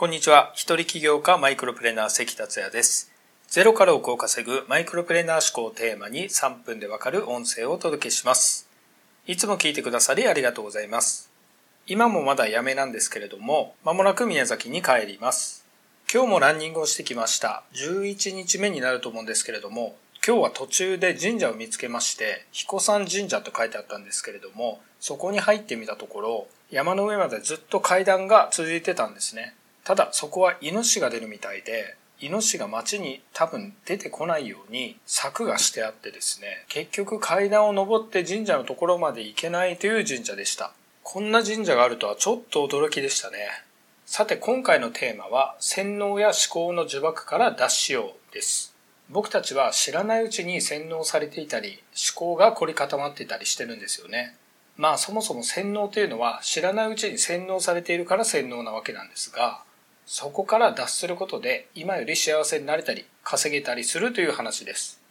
こんにちは。一人起業家マイクロプレーナー関達也です。ゼロから億を稼ぐマイクロプレーナー思考をテーマに3分でわかる音声をお届けします。いつも聞いてくださりありがとうございます。今もまだやめなんですけれども、まもなく宮崎に帰ります。今日もランニングをしてきました。11日目になると思うんですけれども、今日は途中で神社を見つけまして、彦山神社と書いてあったんですけれども、そこに入ってみたところ、山の上までずっと階段が続いてたんですね。ただそこはイノシシが出るみたいで、イノシシが街に多分出てこないように柵がしてあってですね、結局階段を登って神社のところまで行けないという神社でした。こんな神社があるとはちょっと驚きでしたね。さて今回のテーマは洗脳や思考の呪縛から脱しようです。僕たちは知らないうちに洗脳されていたり思考が凝り固まっていたりしてるんですよね。まあそもそも洗脳というのは知らないうちに洗脳されているから洗脳なわけなんですがそこから脱することで今より幸せになれたり稼げたりするという話です。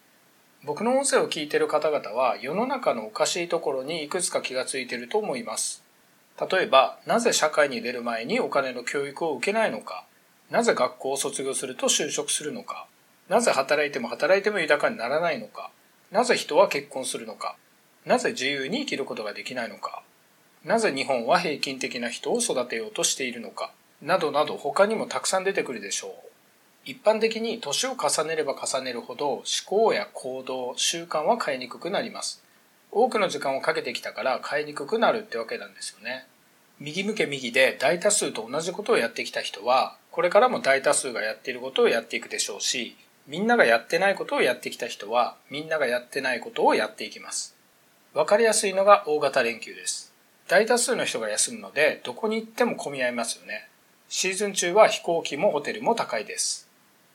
僕の音声を聞いている方々は世の中のおかしいところにいくつか気がついていると思います。例えば、なぜ社会に出る前にお金の教育を受けないのか、なぜ学校を卒業すると就職するのか、なぜ働いても働いても豊かにならないのか、なぜ人は結婚するのか、なぜ自由に生きることができないのか、なぜ日本は平均的な人を育てようとしているのか、などなど他にもたくさん出てくるでしょう。一般的に年を重ねれば重ねるほど思考や行動、習慣は変えにくくなります。多くの時間をかけてきたから変えにくくなるってわけなんですよね。右向け右で大多数と同じことをやってきた人は、これからも大多数がやっていることをやっていくでしょうし、みんながやってないことをやってきた人は、みんながやってないことをやっていきます。わかりやすいのが大型連休です。大多数の人が休むので、どこに行っても混み合いますよね。シーズン中は飛行機もホテルも高いです。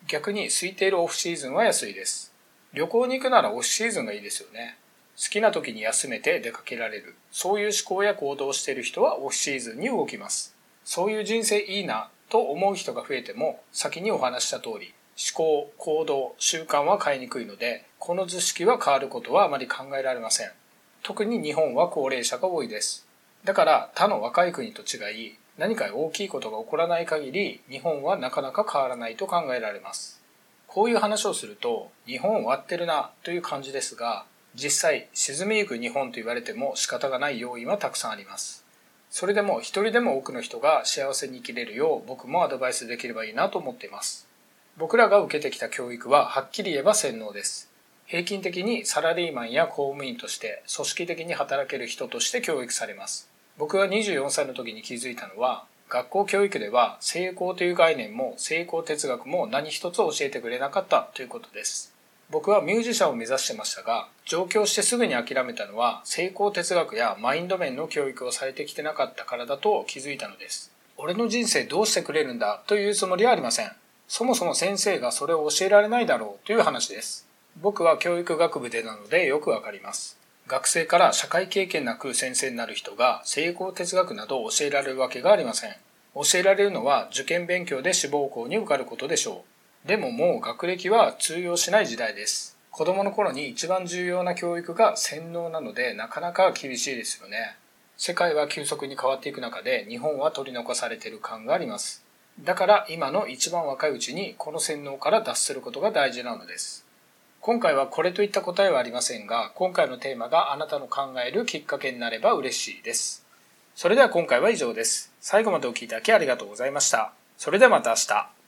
逆に空いているオフシーズンは安いです。旅行に行くならオフシーズンがいいですよね。好きな時に休めて出かけられる。そういう思考や行動をしている人はオフシーズンに動きます。そういう人生いいなと思う人が増えても、先にお話した通り、思考、行動、習慣は変えにくいので、この図式は変わることはあまり考えられません。特に日本は高齢者が多いです。だから他の若い国と違い、何か大きいことが起こらない限り日本はなかなか変わらないと考えられます。こういう話をすると日本終わってるなという感じですが実際沈みゆく日本と言われても仕方がない要因はたくさんあります。それでも一人でも多くの人が幸せに生きれるよう僕もアドバイスできればいいなと思っています。僕らが受けてきた教育ははっきり言えば洗脳です。平均的にサラリーマンや公務員として組織的に働ける人として教育されます。僕が24歳の時に気づいたのは学校教育では成功という概念も成功哲学も何一つ教えてくれなかったということです。僕はミュージシャンを目指してましたが上京してすぐに諦めたのは成功哲学やマインド面の教育をされてきてなかったからだと気づいたのです。俺の人生どうしてくれるんだというつもりはありません。そもそも先生がそれを教えられないだろうという話です。僕は教育学部でなのでよくわかります。学生から社会経験なく先生になる人が成功哲学などを教えられるわけがありません。教えられるのは受験勉強で志望校に受かることでしょう。でももう学歴は通用しない時代です。子供の頃に一番重要な教育が洗脳なのでなかなか厳しいですよね。世界は急速に変わっていく中で日本は取り残されている感があります。だから今の一番若いうちにこの洗脳から脱することが大事なのです。今回はこれといった答えはありませんが、今回のテーマがあなたの考えるきっかけになれば嬉しいです。それでは今回は以上です。最後までお聴きいただきありがとうございました。それではまた明日。